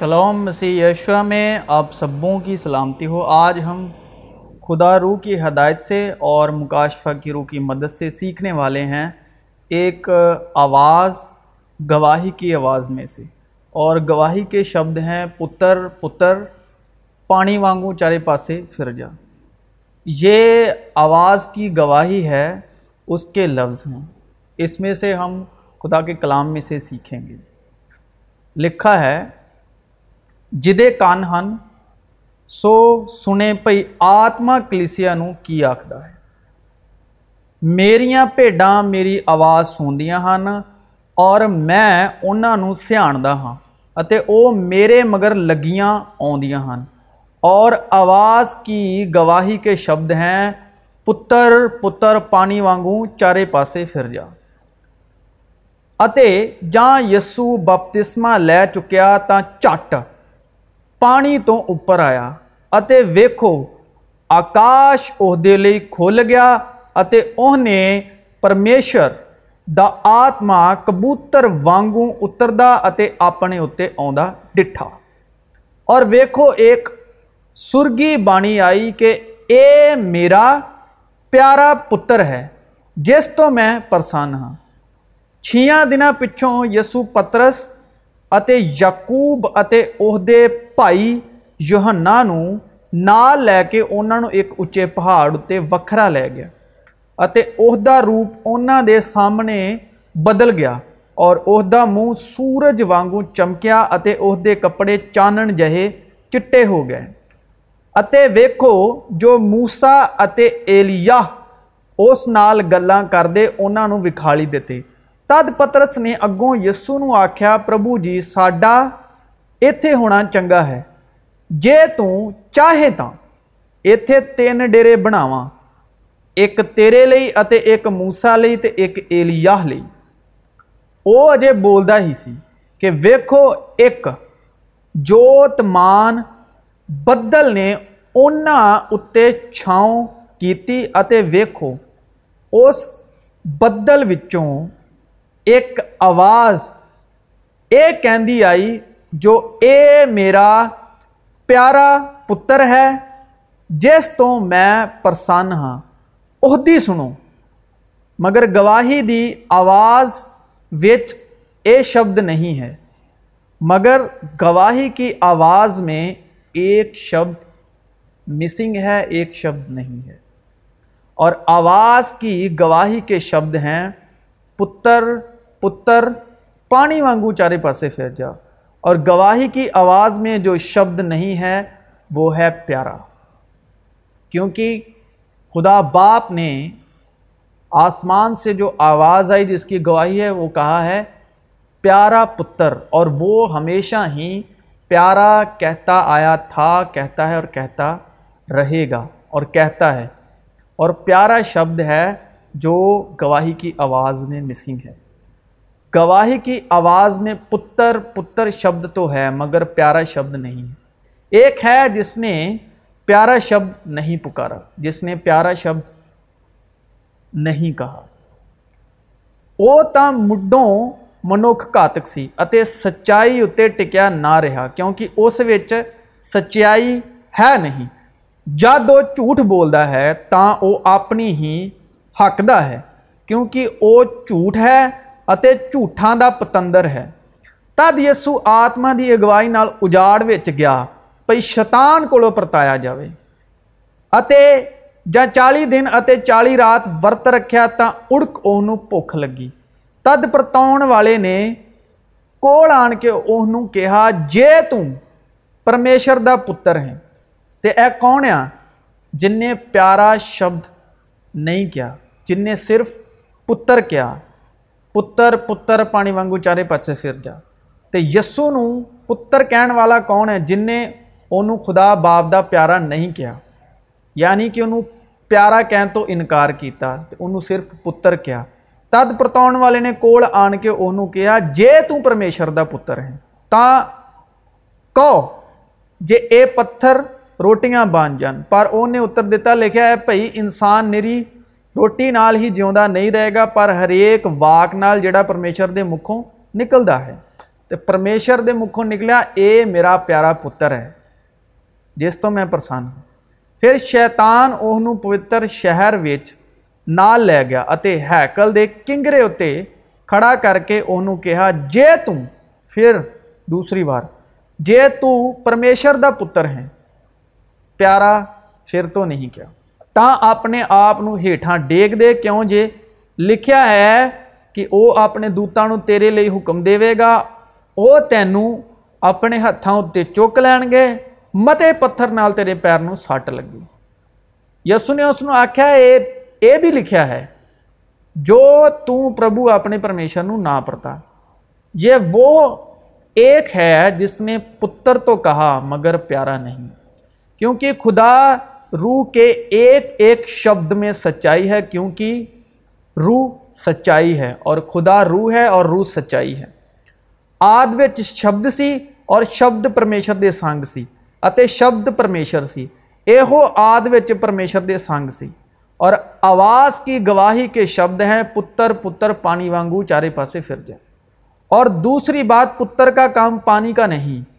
Shalom مسیح یشوہ میں آپ سبوں کی سلامتی ہو۔ آج ہم خدا روح کی ہدایت سے اور مکاشفہ کی روح کی مدد سے سیکھنے والے ہیں ایک آواز، گواہی کی آواز میں سے۔ اور گواہی کے شبد ہیں پتر پتر، پانی وانگوں چارے پاسے پھر جا۔ یہ آواز کی گواہی ہے، اس کے لفظ ہیں۔ اس میں سے ہم خدا کے کلام میں سے سیکھیں گے۔ لکھا ہے جہی کان سو سنے پی آتما کلسیا کی آخر ہے میری میری آواز سنگیاں ہیں اور میں سیاحدہ ہاں وہ میرے مگر لگیاں آدیو آواز کی گواہی کے شبد ہیں پتر پتر پانی وانگوں چار پاسے پھر جا یسو بپتسماں لے چکیا تو چٹ پانی تو اوپر آیا ویکو آکاش اس لیے کھل گیا اس نے پرمیشور دتما کبوتر وانگوں اترتا اپنے اتنے آٹھا اور ویکو ایک سرگی بانی آئی کہ یہ میرا پیاارا پتر ہے جس کو میں پرسن ہاں چھیا دنوں پچھوں یسو پترس یقوبت اس کے بائی یوہنا لے کے انہوں نے ایک اچے پہاڑ اتنے وکرا لے گیا اس کا روپے سامنے بدل گیا اور اس کا منہ سورج وانگوں چمکیا اسپڑے چانن جہے چھے ہو گئے ویکو جو موسا ایلییا اس نال گلا کرتے انکھالی دیتے تد پترس نے اگوں یسو نکھا پربھو جی ساڈا اتے ہونا چنگا ہے جی تاہے تو اتے تین ڈیرے بناو ایک تیرے ایک موسا لی بولتا ہی سی کہ ویکو ایک جوت مان بدل نے انت کی اس بدل و ایک آواز یہ کہندی آئی جو اے میرا پیارا پتر ہے، جس تو میں پرسن ہاں۔ وہ سنو۔ مگر گواہی دی آواز و اے شبد نہیں ہے۔ مگر گواہی کی آواز میں ایک شبد مسنگ ہے، ایک شبد نہیں ہے۔ اور آواز کی گواہی کے شبد ہیں پتر پتر پانی مانگوں چارے پاسے پھر جا اور گواہی کی آواز میں جو شبد نہیں ہے وہ ہے پیارا کیونکہ خدا باپ نے آسمان سے جو آواز آئی جس کی گواہی ہے وہ کہا ہے پیارا پتر اور وہ ہمیشہ ہی پیارا کہتا آیا تھا کہتا ہے اور کہتا رہے گا اور کہتا ہے اور پیارا شبد ہے جو گواہی کی آواز میں مسنگ ہے۔ گواہی کی آواز میں پتر پتر شبد تو ہے، مگر پیارا شبد نہیں ہے۔ ایک ہے جس نے پیارا شبد نہیں پکارا، جس نے پیارا شبد نہیں کہا۔ وہ ਤਾਂ مڈوں ਮਨੁੱਖ ਘਾਤਕ سی اتے ਸੱਚਾਈ ਉੱਤੇ ਟਿਕਿਆ ਨਾ ਰਿਹਾ ਕਿਉਂਕਿ ਉਸ ਵਿੱਚ ਸੱਚਾਈ ਹੈ ਨਹੀਂ ਜਦ ਉਹ ਝੂਠ ਬੋਲਦਾ ہے، تا ਉਹ اپنی ہی ہکد ہے کیونکہ وہ جھوٹ ہے جھوٹان کا پتندر ہے تد یسو آتما کی اگوائی اجاڑ گیا بھائی شتان کو پرتایا جائے جالی دن اتنے چالی رات ورت رکھا تو اڑک اس لگی تد پرتا والے نے کول آن کے اس ترمیشر کا پتر ہے تو یہ کون آ جن پیارا شبد نہیں کیا جن نے صرف پتر کیا پتر پتر پانی وانگو چارے پچھے پھر جا تے یسو نو پتر کہن والا کون ہے جن نے وہ خدا باپ دا پیارا نہیں کیا یعنی کہ انہوں پیا تو انکار کیتا تے انہوں صرف پتر کیا تد پرتا والے نے کول آن کے وہ جے توں دا پتر ہیں تا کو جے اے پتھر روٹیاں بان جان پر انہوں نے اتر دتا لکھا ہے پئی انسان نیری روٹی نال ہی جی رہے گا پر ہرک واقع جا پرمشور مکھوں نکلتا ہے تو پرمےشور مکھوں نکلیا یہ میرا پیاارا پتر ہے جس تو میں پرسن ہوں پھر شیتان اس پوتر شہر و لے گیا ہیکل د کنگرے اتنے کھڑا کر کے اسوں کہا جے تر دوسری بار جے تمےشور پہ پیاارا پھر تو نہیں کیا اپنے آپ ہٹاں ڈیک دے کہ لکھا ہے کہ وہ اپنے دوتان تیرے لیکم دے گا وہ تینوں اپنے ہاتھوں اتنے چک لین گے متے پتھر تیرے پیروں سٹ لگے یسو نے اس یہ بھی لکھا ہے جو تبو اپنے پرمیشور نہ پتا جی وہ ایک ہے جس نے پتر تو کہا مگر پیارا نہیں کیونکہ خدا روح کے ایک ایک شبد میں سچائی ہے کیونکہ روح سچائی ہے اور خدا روح ہے اور روح سچائی ہے۔ آدر شبد سی اور شبد پرمیشر دے سانگ سی اتے شبد پرمیشر سی۔ اے ہو آد وچ پرمیشر دے سانگ سی اور آواز کی گواہی کے شبد ہیں پتر پتر پانی وانگو چارے پاسے پھر جائے۔ اور دوسری بات پتر کا کام پانی کا نہیں۔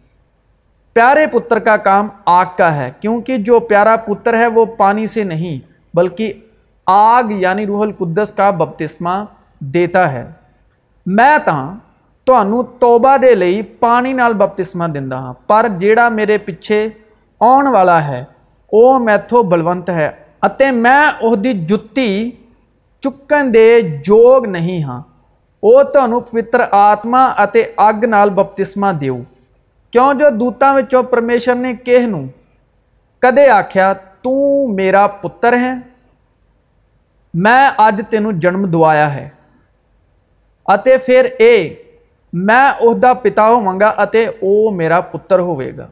پیارے پتر کا کام آگ کا ہے، کیونکہ جو پیارا پتر ہے وہ پانی سے نہیں، بلکہ آگ یعنی روح القدس کا بپتسما دیتا ہے۔ میں توبہ دے لئی پانی نال لی بپتسما ہاں پر جیڑا میرے پچھے آن والا ہے وہ میتھو بلونت ہے۔ اتے میں اس کی جتی جوگ نہیں ہاں وہ تھانوں پوتر آتما کے اگ بپتما دیو کیوں جو دوتان پرمیشر نے کہے آخیا تیرا پر ہے میں اج تینوں جنم دایا ہے پھر یہ میں اس کا پتا ہوگا وہ میرا پتر ہوئے گا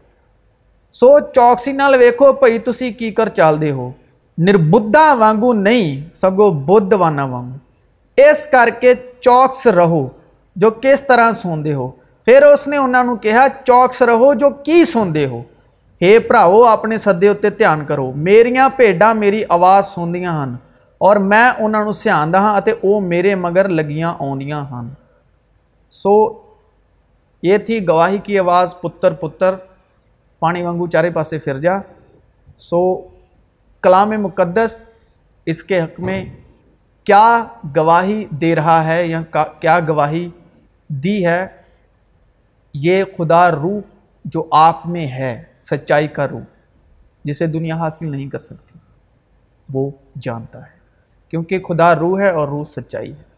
سو چوکسی نال ویخو پائی تھی کی کر چالتے ہو نربھا وانگوں نہیں سگو بدھوانا وگوں اس کر کے چوکس رہو جو کس طرح سو د پھر اس نے انہوں نے کہا چوکس رہو جو کہ سنتے ہو ہے براؤ اپنے سدے اتنے دھیان کرو میرا پھیڈاں میری آواز سنگیاں ہیں اور میں سیادہ ہاں وہ میرے مگر لگیاں آدیا ہوں سو یہ تھی گواہی کی آواز پتر پتر پانی وانگوں چارے پاس پھر جا سو کلام مقدس اس کے حق میں کیا گواہی دے رہا ہے یا کا کیا گواہی دی ہے یہ خدا روح جو آپ میں ہے، سچائی کا روح، جسے دنیا حاصل نہیں کر سکتی، وہ جانتا ہے، کیونکہ خدا روح ہے اور روح سچائی ہے۔